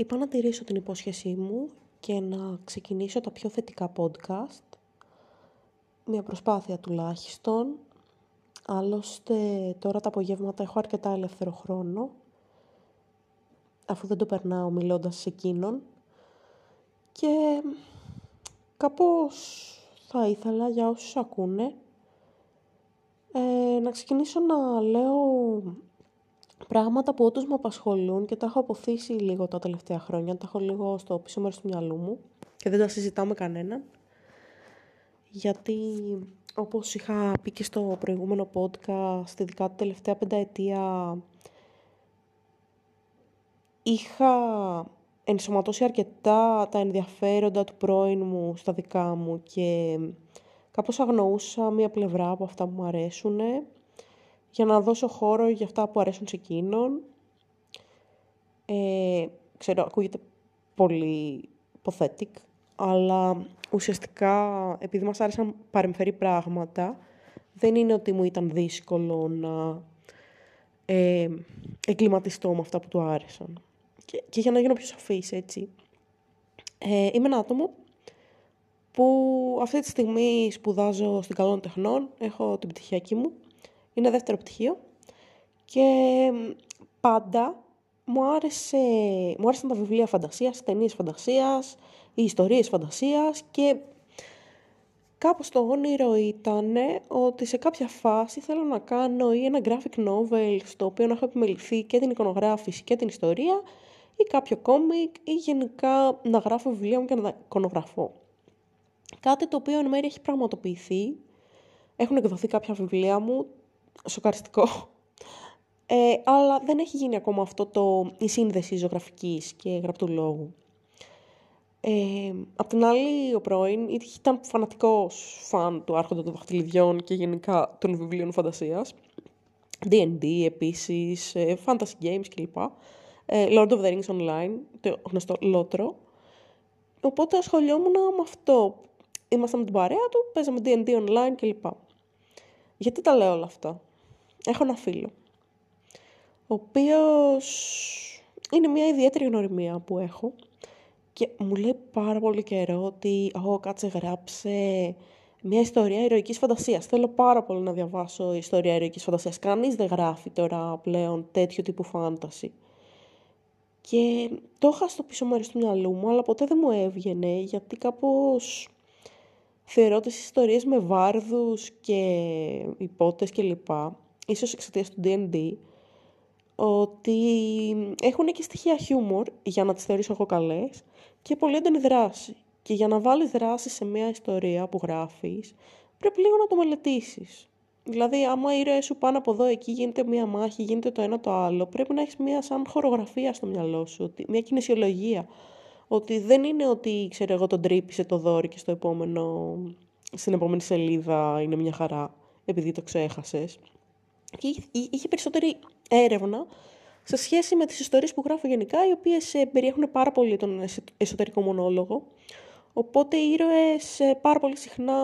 Είπα να τηρήσω την υπόσχεσή μου και να ξεκινήσω τα πιο θετικά podcast. Μια προσπάθεια τουλάχιστον. Άλλωστε τώρα τα απογεύματα έχω αρκετά ελεύθερο χρόνο. Αφού δεν το περνάω μιλώντας σε εκείνον. Και κάπως θα ήθελα για όσους ακούνε ε, να ξεκινήσω να λέω πράγματα που όντως με απασχολούν και τα έχω αποθήσει λίγο τα τελευταία χρόνια. Τα έχω λίγο στο πίσω μέρος του μυαλού μου και δεν τα συζητάω με κανέναν. Γιατί όπως είχα πει και στο προηγούμενο podcast, ειδικά τα τελευταία πενταετία, είχα ενσωματώσει αρκετά τα ενδιαφέροντα του πρώην μου στα δικά μου και κάπως αγνοούσα μία πλευρά από αυτά που μου αρέσουν για να δώσω χώρο για αυτά που αρέσουν σε εκείνον. Ε, ξέρω, ακούγεται πολύ pathetic, αλλά ουσιαστικά επειδή μας άρεσαν παρεμφερή πράγματα, δεν είναι ότι μου ήταν δύσκολο να ε, εγκληματιστώ με αυτά που του άρεσαν. Και, και για να γίνω πιο σαφής, έτσι. Ε, είμαι ένα άτομο που αυτή τη στιγμή σπουδάζω στην Καλών Τεχνών, έχω την πτυχιακή μου είναι δεύτερο πτυχίο και πάντα μου, άρεσε, μου άρεσαν τα βιβλία φαντασίας, ταινίες φαντασίας, οι ιστορίες φαντασίας και κάπως το όνειρο ήταν ότι σε κάποια φάση θέλω να κάνω ή ένα graphic novel στο οποίο να έχω επιμεληθεί και την εικονογράφηση και την ιστορία ή κάποιο κόμικ ή γενικά να γράφω βιβλία μου και να τα εικονογραφώ. Κάτι το οποίο εν μέρει έχει πραγματοποιηθεί. Έχουν εκδοθεί κάποια βιβλία μου, σοκαριστικό. Ε, αλλά δεν έχει γίνει ακόμα αυτό το, η σύνδεση ζωγραφικής και γραπτού λόγου. Ε, απ' την άλλη, ο πρώην ήταν φανατικός φαν του Άρχοντα των Δαχτυλιδιών και γενικά των βιβλίων φαντασίας. D&D επίσης, ε, fantasy games κλπ. Ε, Lord of the Rings Online, το γνωστό λότρο. Οπότε ασχολιόμουν με αυτό. Ήμασταν με την παρέα του, παίζαμε D&D online κλπ. Γιατί τα λέω όλα αυτά; Έχω ένα φίλο, ο οποίος είναι μια ιδιαίτερη γνωριμία που έχω και μου λέει πάρα πολύ καιρό ότι «Ω, κάτσε γράψε μια ιστορία ηρωικής φαντασίας». Θέλω πάρα πολύ να διαβάσω ιστορία ηρωικής φαντασίας. Κανείς δεν γράφει τώρα πλέον τέτοιο τύπου φάνταση. Και το είχα στο πίσω μέρος του μυαλού μου, αλλά ποτέ δεν μου έβγαινε, γιατί κάπως θεωρώ τις ιστορίες με βάρδους και υπότες κλπ ίσως εξαιτίας του D&D, ότι έχουν και στοιχεία χιούμορ για να τις θεωρήσω εγώ καλές και πολύ έντονη δράση. Και για να βάλεις δράση σε μια ιστορία που γράφεις, πρέπει λίγο να το μελετήσεις. Δηλαδή, άμα οι ήρωες σου πάνε από εδώ, εκεί γίνεται μια μάχη, γίνεται το ένα το άλλο, πρέπει να έχεις μια σαν χορογραφία στο μυαλό σου, μια κινησιολογία. Ότι δεν είναι ότι, ξέρω εγώ, τον τρύπησε το δόρυ και στο επόμενο, στην επόμενη σελίδα είναι μια χαρά, επειδή το ξέχασες και είχε περισσότερη έρευνα σε σχέση με τις ιστορίες που γράφω γενικά, οι οποίες ε, περιέχουν πάρα πολύ τον εσωτερικό μονόλογο. Οπότε οι ήρωες ε, πάρα πολύ συχνά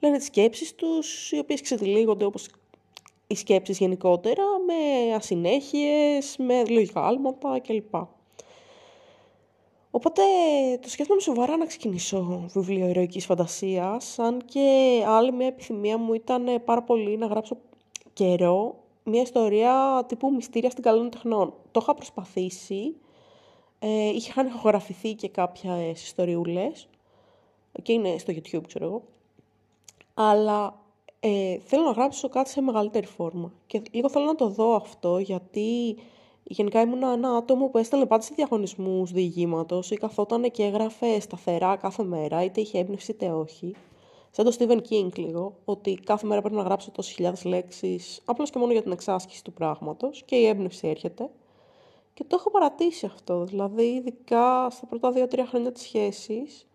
λένε τις σκέψεις τους, οι οποίες ξετυλίγονται όπως οι σκέψεις γενικότερα, με ασυνέχειες, με λογικά άλματα κλπ. Οπότε το σκέφτομαι σοβαρά να ξεκινήσω βιβλίο ηρωικής φαντασίας, αν και άλλη μια επιθυμία μου ήταν πάρα πολύ να γράψω καιρό μια ιστορία τύπου μυστήρια στην καλών τεχνών. Το είχα προσπαθήσει, ε, είχαν ηχογραφηθεί και κάποιες ιστοριούλες και είναι στο YouTube, ξέρω εγώ. Αλλά ε, θέλω να γράψω κάτι σε μεγαλύτερη φόρμα. Και λίγο θέλω να το δω αυτό, γιατί γενικά ήμουν ένα άτομο που έστελνε πάντα σε διαγωνισμούς διηγήματος ή καθόταν και έγραφε σταθερά κάθε μέρα, είτε είχε έμπνευση είτε όχι σαν το Stephen King λίγο, ότι κάθε μέρα πρέπει να γράψω τόσες χιλιάδες λέξεις, απλώς και μόνο για την εξάσκηση του πράγματος και η έμπνευση έρχεται. Και το έχω παρατήσει αυτό, δηλαδή ειδικά στα πρώτα δύο-τρία χρόνια της σχέσης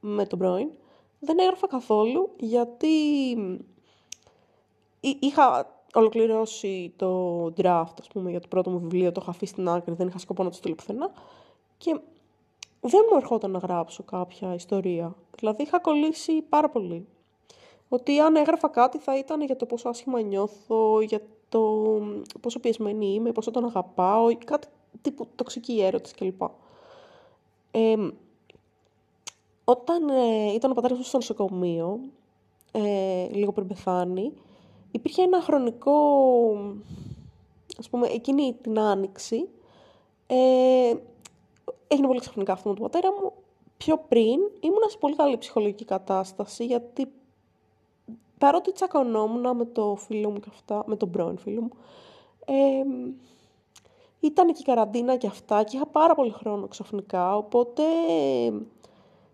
με τον πρώην, δεν έγραφα καθόλου γιατί είχα ολοκληρώσει το draft, ας πούμε, για το πρώτο μου βιβλίο, το είχα αφήσει στην άκρη, δεν είχα σκοπό να το στείλω πουθενά και δεν μου ερχόταν να γράψω κάποια ιστορία. Δηλαδή είχα κολλήσει πάρα πολύ. Ότι αν έγραφα κάτι θα ήταν για το πόσο άσχημα νιώθω, για το πόσο πιεσμένη είμαι, πόσο τον αγαπάω, κάτι τύπου τοξική έρωτες κλπ. Ε, όταν ε, ήταν ο πατέρας μου στο νοσοκομείο, ε, λίγο πριν πεθάνει, υπήρχε ένα χρονικό, ας πούμε, εκείνη την άνοιξη, ε, έγινε πολύ ξαφνικά αυτό με τον πατέρα μου, πιο πριν ήμουν σε πολύ καλή ψυχολογική κατάσταση, γιατί παρότι τσακωνόμουν με το φίλο μου και αυτά, με τον πρώην φίλο μου, ε, ήταν και η καραντίνα και αυτά και είχα πάρα πολύ χρόνο ξαφνικά, οπότε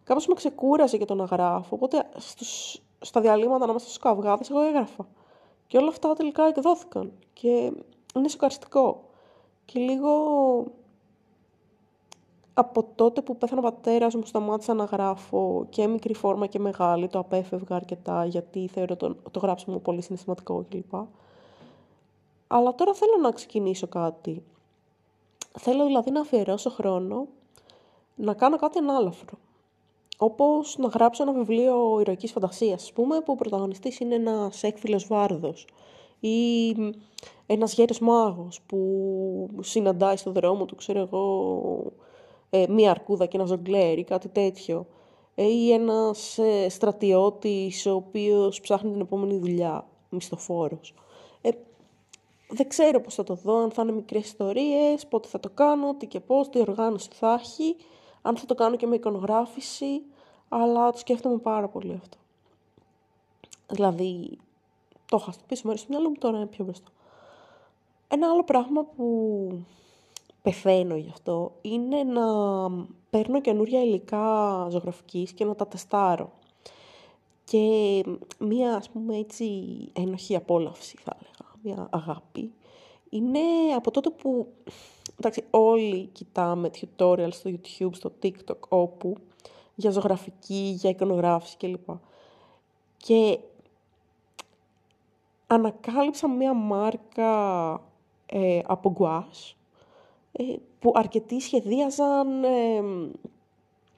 κάπως με ξεκούρασε και το να γράφω, οπότε στους, στα διαλύματα ανάμεσα στους καυγάδες εγώ έγραφα. Και όλα αυτά τελικά εκδόθηκαν και είναι σοκαριστικό. Και λίγο από τότε που πέθανε ο πατέρας μου σταμάτησα να γράφω και μικρή φόρμα και μεγάλη, το απέφευγα αρκετά γιατί θεωρώ το, το γράψιμο πολύ συναισθηματικό κλπ. Αλλά τώρα θέλω να ξεκινήσω κάτι. Θέλω δηλαδή να αφιερώσω χρόνο να κάνω κάτι ανάλαφρο. Όπως να γράψω ένα βιβλίο ηρωικής φαντασίας, ας πούμε, που ο πρωταγωνιστής είναι ένας έκφυλος βάρδος ή ένας γέρος μάγος που συναντάει στο δρόμο του, ξέρω εγώ, ε, μία αρκούδα και ένα ζογκλέρ ή κάτι τέτοιο. Ε, ή ένας ε, στρατιώτης ο οποίος ψάχνει την επόμενη δουλειά, μισθοφόρος. Ε, δεν ξέρω πώς θα το δω, αν θα είναι μικρές ιστορίες, πότε θα το κάνω, τι και πώς, τι οργάνωση θα έχει, αν θα το κάνω και με εικονογράφηση, αλλά το σκέφτομαι πάρα πολύ αυτό. Δηλαδή, το είχα στο πίσω μέρος του μυαλού μου, τώρα είναι πιο μπροστά. Ένα άλλο πράγμα που πεθαίνω γι' αυτό είναι να παίρνω καινούρια υλικά ζωγραφικής και να τα τεστάρω. Και μία, ας πούμε, έτσι, ένοχη απόλαυση, θα έλεγα, μία αγάπη, είναι από τότε που, εντάξει, όλοι κοιτάμε tutorials στο YouTube, στο TikTok, όπου, για ζωγραφική, για εικονογράφηση κλπ. Και ανακάλυψα μία μάρκα ε, από gouache, ε, που αρκετοί σχεδίαζαν ε,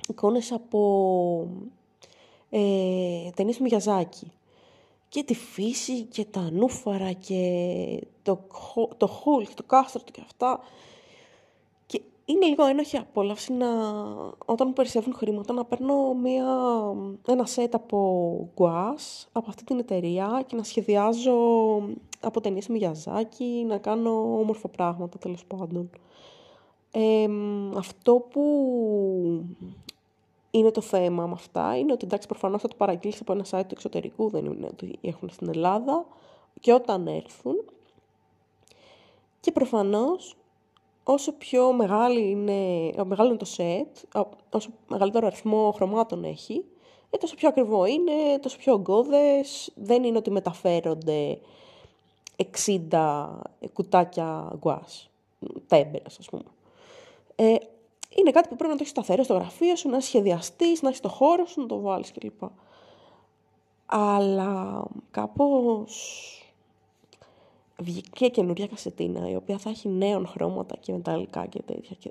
εικόνες από ε, ταινίες του Μιαζάκη. Και τη φύση και τα νούφαρα και το, το χουλ και το κάστρο του και αυτά. Και είναι λίγο ένοχη απόλαυση να, όταν μου περισσεύουν χρήματα να παίρνω μια, ένα σετ από γκουάς, από αυτή την εταιρεία και να σχεδιάζω από ταινίες Μιαζάκη, να κάνω όμορφα πράγματα τέλος πάντων αυτό που είναι το θέμα με αυτά είναι ότι εντάξει προφανώς θα το παραγγείλεις από ένα site του εξωτερικού, δεν είναι ότι έχουν στην Ελλάδα και όταν έρθουν και προφανώς όσο πιο μεγάλη είναι, μεγάλο είναι το set, όσο μεγαλύτερο αριθμό χρωμάτων έχει, ε, τόσο πιο ακριβό είναι, τόσο πιο ογκώδες, δεν είναι ότι μεταφέρονται 60 κουτάκια γκουάς, τέμπερας ας πούμε. Ε, είναι κάτι που πρέπει να το έχεις σταθερό στο γραφείο σου, να σχεδιαστείς, να έχεις το χώρο σου, να το βάλεις κλπ. Αλλά κάπως βγήκε καινούρια κασετίνα η οποία θα έχει νέων χρώματα και μεταλλικά και τέτοια. Και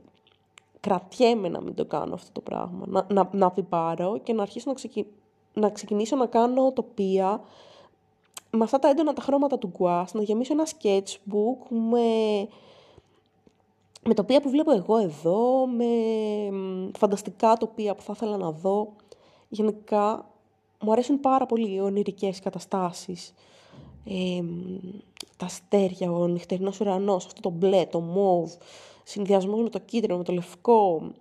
κρατιέμαι να μην το κάνω αυτό το πράγμα. Να, να, να την πάρω και να αρχίσω να, ξεκι... να ξεκινήσω να κάνω τοπία με αυτά τα έντονα τα χρώματα του γκουάς, να γεμίσω ένα sketchbook με με τοπία που βλέπω εγώ εδώ, με φανταστικά τοπία που θα ήθελα να δω. Γενικά, μου αρέσουν πάρα πολύ οι ονειρικές καταστάσεις. Ε, τα αστέρια, ο νυχτερινός ουρανός, αυτό το μπλε, το μόβ, συνδυασμός με το κίτρινο, με το λευκό,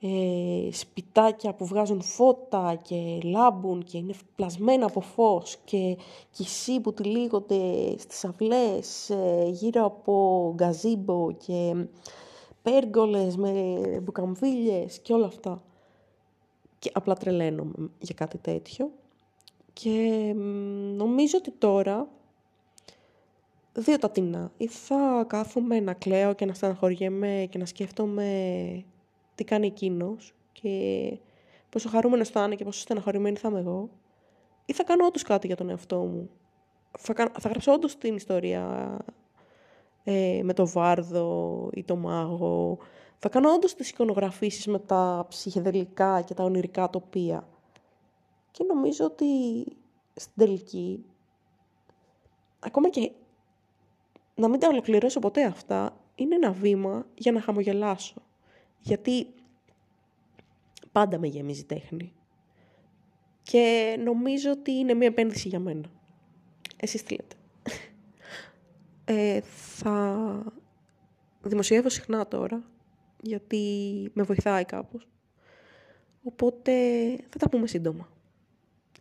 ε, σπιτάκια που βγάζουν φώτα και λάμπουν και είναι πλασμένα από φως και κυσί που τυλίγονται στις αυλές ε, γύρω από γκαζίμπο και πέργολες με μπουκαμβίλιες και όλα αυτά. Και απλά τρελαίνομαι για κάτι τέτοιο. Και νομίζω ότι τώρα δύο τα τεινά. Ή θα κάθομαι να κλαίω και να στεναχωριέμαι και να σκέφτομαι τι κάνει εκείνος και πόσο χαρούμενος θα είναι και πόσο στεναχωρημένη θα είμαι εγώ. Ή θα κάνω όντως κάτι για τον εαυτό μου. Θα, θα γράψω όντως την ιστορία ε, με το βάρδο ή το μάγο. Θα κάνω όντως τις εικονογραφήσεις με τα ψυχεδελικά και τα ονειρικά τοπία. Και νομίζω ότι στην τελική, ακόμα και να μην τα ολοκληρώσω ποτέ αυτά, είναι ένα βήμα για να χαμογελάσω. Γιατί πάντα με γεμίζει τέχνη. Και νομίζω ότι είναι μια επένδυση για μένα. Εσείς τι λέτε; Ε, θα δημοσιεύω συχνά τώρα, γιατί με βοηθάει κάπως. Οπότε θα τα πούμε σύντομα.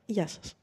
Γεια σας.